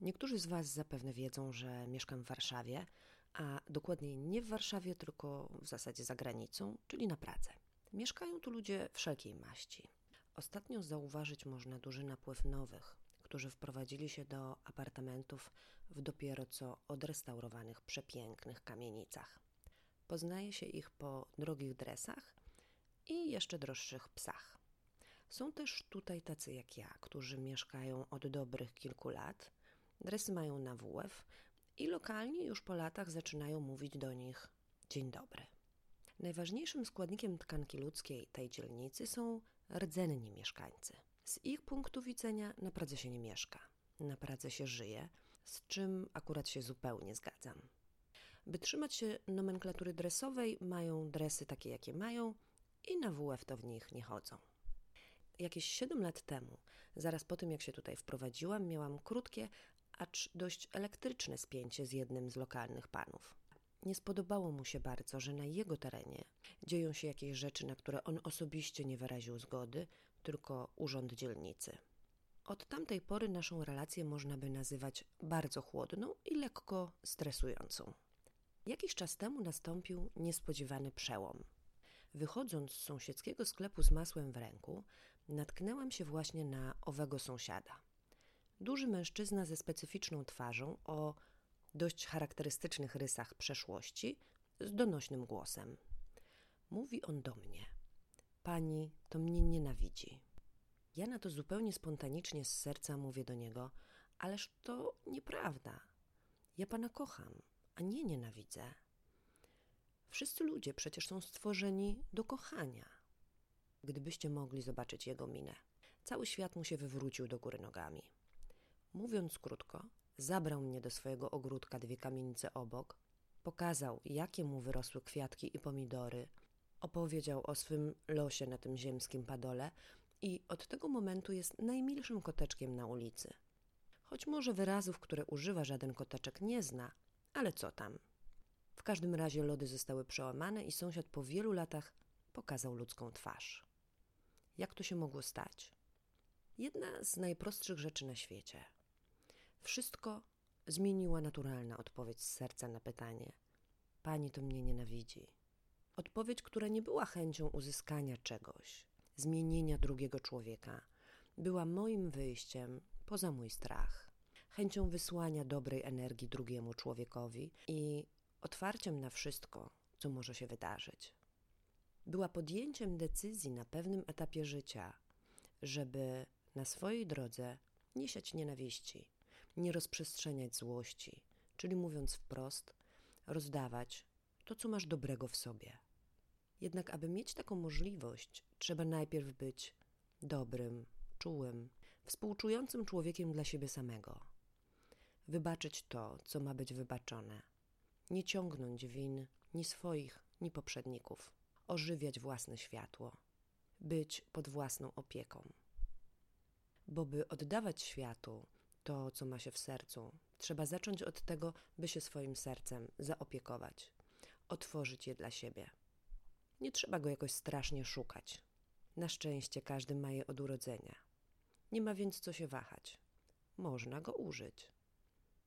Niektórzy z Was zapewne wiedzą, że mieszkam w Warszawie, a dokładniej nie w Warszawie, tylko w zasadzie za granicą, czyli na Pradze. Mieszkają tu ludzie wszelkiej maści. Ostatnio zauważyć można duży napływ nowych, którzy wprowadzili się do apartamentów w dopiero co odrestaurowanych, przepięknych kamienicach. Poznaje się ich po drogich dresach i jeszcze droższych psach. Są też tutaj tacy jak ja, którzy mieszkają od dobrych kilku lat, dresy mają na WF i lokalnie już po latach zaczynają mówić do nich dzień dobry. Najważniejszym składnikiem tkanki ludzkiej tej dzielnicy są rdzenni mieszkańcy. Z ich punktu widzenia na Pradze się nie mieszka, na Pradze się żyje, z czym akurat się zupełnie zgadzam. By trzymać się nomenklatury dresowej, mają dresy takie, jakie mają i na WF to w nich nie chodzą. Jakieś 7 lat temu, zaraz po tym jak się tutaj wprowadziłam, miałam krótkie, acz dość elektryczne spięcie z jednym z lokalnych panów. Nie spodobało mu się bardzo, że na jego terenie dzieją się jakieś rzeczy, na które on osobiście nie wyraził zgody, tylko urząd dzielnicy. Od tamtej pory naszą relację można by nazywać bardzo chłodną i lekko stresującą. Jakiś czas temu nastąpił niespodziewany przełom. Wychodząc z sąsiedzkiego sklepu z masłem w ręku, natknęłam się właśnie na owego sąsiada. Duży mężczyzna ze specyficzną twarzą o dość charakterystycznych rysach przeszłości, z donośnym głosem. Mówi on do mnie: Pani to mnie nienawidzi. Ja na to zupełnie spontanicznie z serca mówię do niego: Ależ to nieprawda. Ja pana kocham, a nie nienawidzę. Wszyscy ludzie przecież są stworzeni do kochania. Gdybyście mogli zobaczyć jego minę, cały świat mu się wywrócił do góry nogami. Mówiąc krótko, zabrał mnie do swojego ogródka dwie kamienice obok, pokazał, jakie mu wyrosły kwiatki i pomidory, opowiedział o swym losie na tym ziemskim padole i od tego momentu jest najmilszym koteczkiem na ulicy. Choć może wyrazów, które używa żaden koteczek nie zna, ale co tam. W każdym razie lody zostały przełamane i sąsiad po wielu latach pokazał ludzką twarz. Jak to się mogło stać? Jedna z najprostszych rzeczy na świecie – wszystko zmieniła naturalna odpowiedź z serca na pytanie: Pani to mnie nienawidzi. Odpowiedź, która nie była chęcią uzyskania czegoś, zmienienia drugiego człowieka, była moim wyjściem poza mój strach, chęcią wysłania dobrej energii drugiemu człowiekowi i otwarciem na wszystko, co może się wydarzyć. Była podjęciem decyzji na pewnym etapie życia, żeby na swojej drodze nie siać nienawiści, nie rozprzestrzeniać złości, czyli mówiąc wprost, rozdawać to, co masz dobrego w sobie. Jednak, aby mieć taką możliwość, trzeba najpierw być dobrym, czułym, współczującym człowiekiem dla siebie samego. Wybaczyć to, co ma być wybaczone. Nie ciągnąć win ni swoich, ni poprzedników. Ożywiać własne światło. Być pod własną opieką. Bo by oddawać światu to, co ma się w sercu. Trzeba zacząć od tego, by się swoim sercem zaopiekować, otworzyć je dla siebie. Nie trzeba go jakoś strasznie szukać. Na szczęście każdy ma je od urodzenia. Nie ma więc co się wahać. Można go użyć.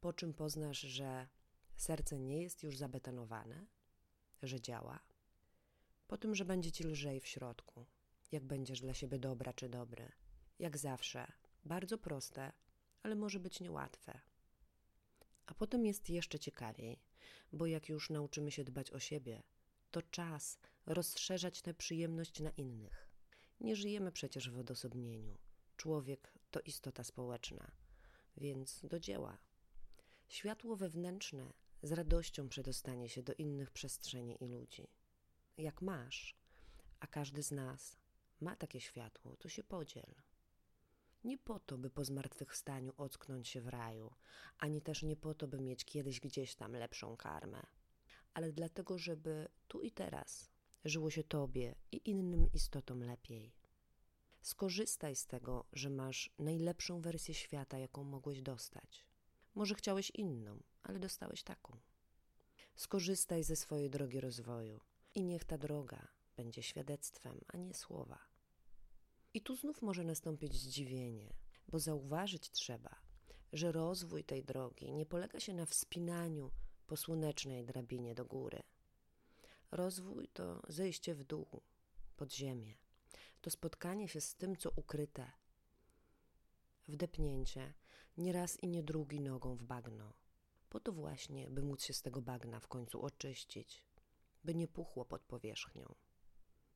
Po czym poznasz, że serce nie jest już zabetonowane, że działa. Po tym, że będzie ci lżej w środku, jak będziesz dla siebie dobra czy dobry. Jak zawsze, bardzo proste, ale może być niełatwe. A potem jest jeszcze ciekawiej, bo jak już nauczymy się dbać o siebie, to czas rozszerzać tę przyjemność na innych. Nie żyjemy przecież w odosobnieniu. Człowiek to istota społeczna, więc do dzieła. Światło wewnętrzne z radością przedostanie się do innych przestrzeni i ludzi. Jak masz, a każdy z nas ma takie światło, to się podziel nie po to, by po zmartwychwstaniu ocknąć się w raju, ani też nie po to, by mieć kiedyś gdzieś tam lepszą karmę, ale dlatego, żeby tu i teraz żyło się Tobie i innym istotom lepiej. Skorzystaj z tego, że masz najlepszą wersję świata, jaką mogłeś dostać. Może chciałeś inną, ale dostałeś taką. Skorzystaj ze swojej drogi rozwoju i niech ta droga będzie świadectwem, a nie słowa. I tu znów może nastąpić zdziwienie, bo zauważyć trzeba, że rozwój tej drogi nie polega się na wspinaniu po słonecznej drabinie do góry. Rozwój to zejście w dół, pod ziemię, to spotkanie się z tym, co ukryte, wdepnięcie nie raz i nie drugi nogą w bagno. Po to właśnie, by móc się z tego bagna w końcu oczyścić, by nie puchło pod powierzchnią,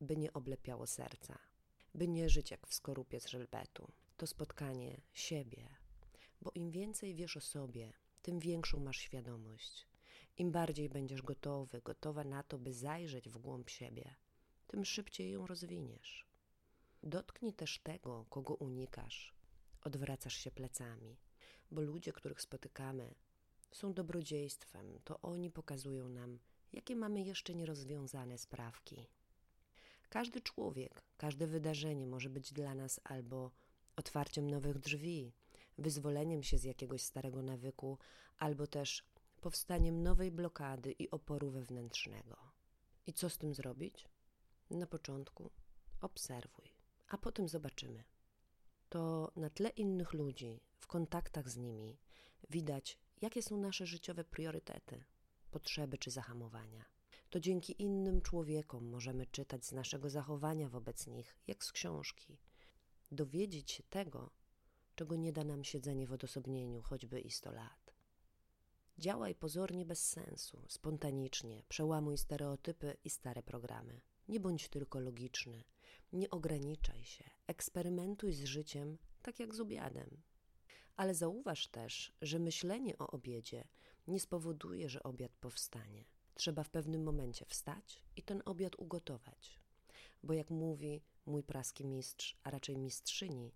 by nie oblepiało serca, by nie żyć jak w skorupie z żelbetu. To spotkanie siebie, bo im więcej wiesz o sobie, tym większą masz świadomość. Im bardziej będziesz gotowy, gotowa na to, by zajrzeć w głąb siebie, tym szybciej ją rozwiniesz. Dotknij też tego, kogo unikasz. Odwracasz się plecami, bo ludzie, których spotykamy, są dobrodziejstwem. To oni pokazują nam, jakie mamy jeszcze nierozwiązane sprawki. Każdy człowiek, każde wydarzenie może być dla nas albo otwarciem nowych drzwi, wyzwoleniem się z jakiegoś starego nawyku, albo też powstaniem nowej blokady i oporu wewnętrznego. I co z tym zrobić? Na początku obserwuj, a potem zobaczymy. To na tle innych ludzi, w kontaktach z nimi, widać, jakie są nasze życiowe priorytety, potrzeby czy zahamowania. To dzięki innym człowiekom możemy czytać z naszego zachowania wobec nich, jak z książki, dowiedzieć się tego, czego nie da nam siedzenie w odosobnieniu choćby i sto lat. Działaj pozornie bez sensu, spontanicznie, przełamuj stereotypy i stare programy. Nie bądź tylko logiczny, nie ograniczaj się, eksperymentuj z życiem tak jak z obiadem. Ale zauważ też, że myślenie o obiedzie nie spowoduje, że obiad powstanie. Trzeba w pewnym momencie wstać i ten obiad ugotować. Bo jak mówi mój praski mistrz, a raczej mistrzyni,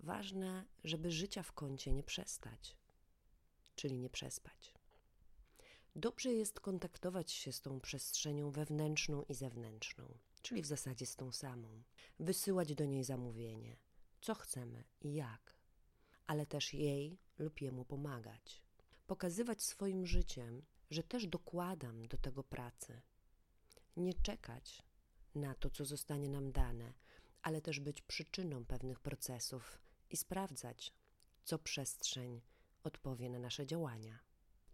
ważne, żeby życia w kącie nie przestać, czyli nie przespać. Dobrze jest kontaktować się z tą przestrzenią wewnętrzną i zewnętrzną, czyli w zasadzie z tą samą, wysyłać do niej zamówienie, co chcemy i jak, ale też jej lub jemu pomagać. Pokazywać swoim życiem, że też dokładam do tego pracy. Nie czekać na to, co zostanie nam dane, ale też być przyczyną pewnych procesów i sprawdzać, co przestrzeń odpowie na nasze działania.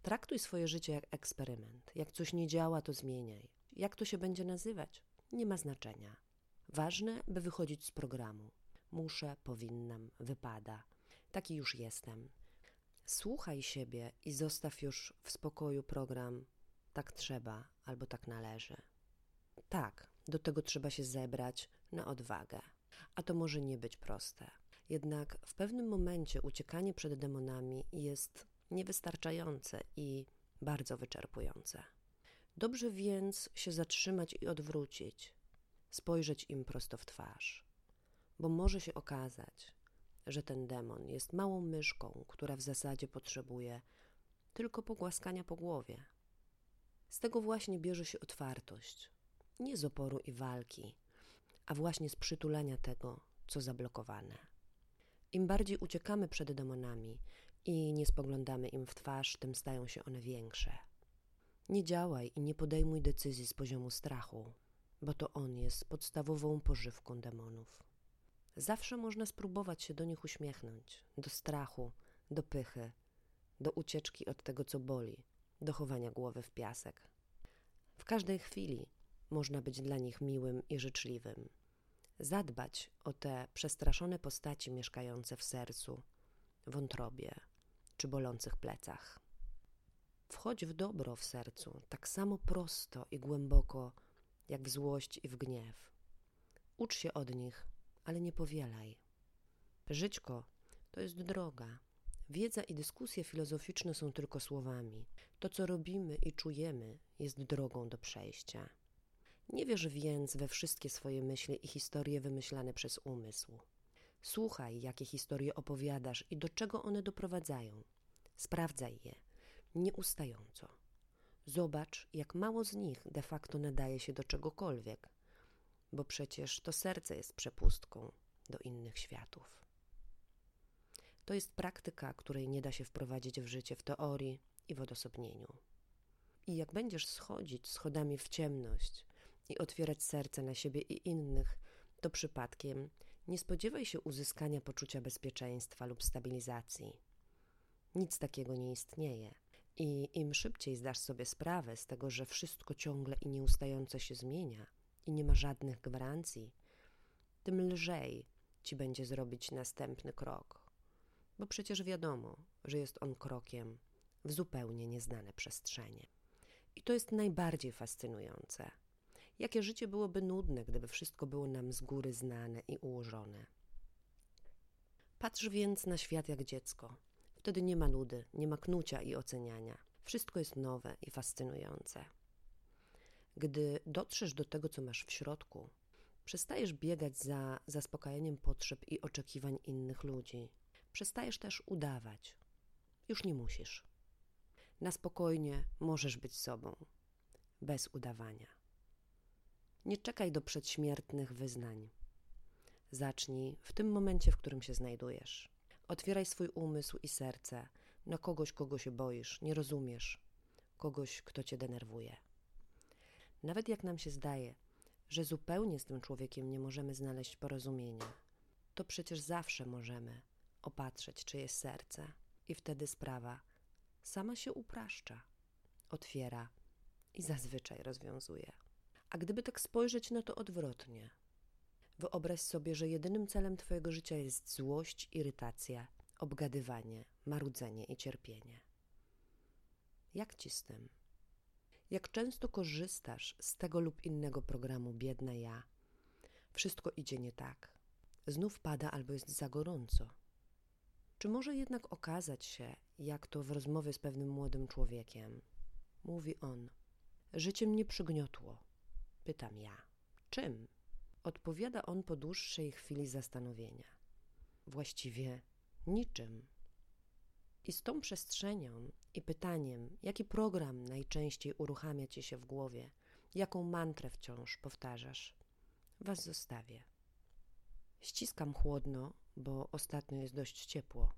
Traktuj swoje życie jak eksperyment. Jak coś nie działa, to zmieniaj. Jak to się będzie nazywać? Nie ma znaczenia. Ważne, by wychodzić z programu. Muszę, powinnam, wypada. Taki już jestem. Słuchaj siebie i zostaw już w spokoju program tak trzeba albo tak należy. Tak, do tego trzeba się zebrać na odwagę. A to może nie być proste. Jednak w pewnym momencie uciekanie przed demonami jest niewystarczające i bardzo wyczerpujące. Dobrze więc się zatrzymać i odwrócić, spojrzeć im prosto w twarz, bo może się okazać, że ten demon jest małą myszką, która w zasadzie potrzebuje tylko pogłaskania po głowie. Z tego właśnie bierze się otwartość, nie z oporu i walki, a właśnie z przytulania tego, co zablokowane. Im bardziej uciekamy przed demonami i nie spoglądamy im w twarz, tym stają się one większe. Nie działaj i nie podejmuj decyzji z poziomu strachu, bo to on jest podstawową pożywką demonów. Zawsze można spróbować się do nich uśmiechnąć, do strachu, do pychy, do ucieczki od tego, co boli, do chowania głowy w piasek. W każdej chwili można być dla nich miłym i życzliwym, zadbać o te przestraszone postaci mieszkające w sercu, wątrobie czy bolących plecach. Wchodź w dobro w sercu, tak samo prosto i głęboko, jak w złość i w gniew. Ucz się od nich, ale nie powielaj. Żyćko to jest droga. Wiedza i dyskusje filozoficzne są tylko słowami. To, co robimy i czujemy, jest drogą do przejścia. Nie wierz więc we wszystkie swoje myśli i historie wymyślane przez umysł. Słuchaj, jakie historie opowiadasz i do czego one doprowadzają. Sprawdzaj je, nieustająco. Zobacz, jak mało z nich de facto nadaje się do czegokolwiek, bo przecież to serce jest przepustką do innych światów. To jest praktyka, której nie da się wprowadzić w życie w teorii i w odosobnieniu. I jak będziesz schodzić schodami w ciemność i otwierać serce na siebie i innych, to przypadkiem nie spodziewaj się uzyskania poczucia bezpieczeństwa lub stabilizacji. Nic takiego nie istnieje. I im szybciej zdasz sobie sprawę z tego, że wszystko ciągle i nieustająco się zmienia i nie ma żadnych gwarancji, tym lżej ci będzie zrobić następny krok. Bo przecież wiadomo, że jest on krokiem w zupełnie nieznane przestrzenie. I to jest najbardziej fascynujące. Jakie życie byłoby nudne, gdyby wszystko było nam z góry znane i ułożone. Patrz więc na świat jak dziecko. Wtedy nie ma nudy, nie ma knucia i oceniania. Wszystko jest nowe i fascynujące. Gdy dotrzesz do tego, co masz w środku, przestajesz biegać za zaspokajaniem potrzeb i oczekiwań innych ludzi. Przestajesz też udawać. Już nie musisz. Na spokojnie możesz być sobą, bez udawania. Nie czekaj do przedśmiertnych wyznań. Zacznij w tym momencie, w którym się znajdujesz. Otwieraj swój umysł i serce na kogoś, kogo się boisz, nie rozumiesz, kogoś, kto cię denerwuje. Nawet jak nam się zdaje, że zupełnie z tym człowiekiem nie możemy znaleźć porozumienia, to przecież zawsze możemy opatrzeć czyjeś serce i wtedy sprawa sama się upraszcza, otwiera i zazwyczaj rozwiązuje. A gdyby tak spojrzeć na to odwrotnie, wyobraź sobie, że jedynym celem Twojego życia jest złość, irytacja, obgadywanie, marudzenie i cierpienie. Jak ci z tym? Jak często korzystasz z tego lub innego programu Biedna ja? Wszystko idzie nie tak. Znów pada albo jest za gorąco. Czy może jednak okazać się, jak to w rozmowie z pewnym młodym człowiekiem? Mówi on: Życie mnie przygniotło. Pytam ja: Czym? Odpowiada on po dłuższej chwili zastanowienia. Właściwie niczym. I z tą przestrzenią i pytaniem, jaki program najczęściej uruchamia ci się w głowie, jaką mantrę wciąż powtarzasz, was zostawię. Ściskam chłodno, bo ostatnio jest dość ciepło.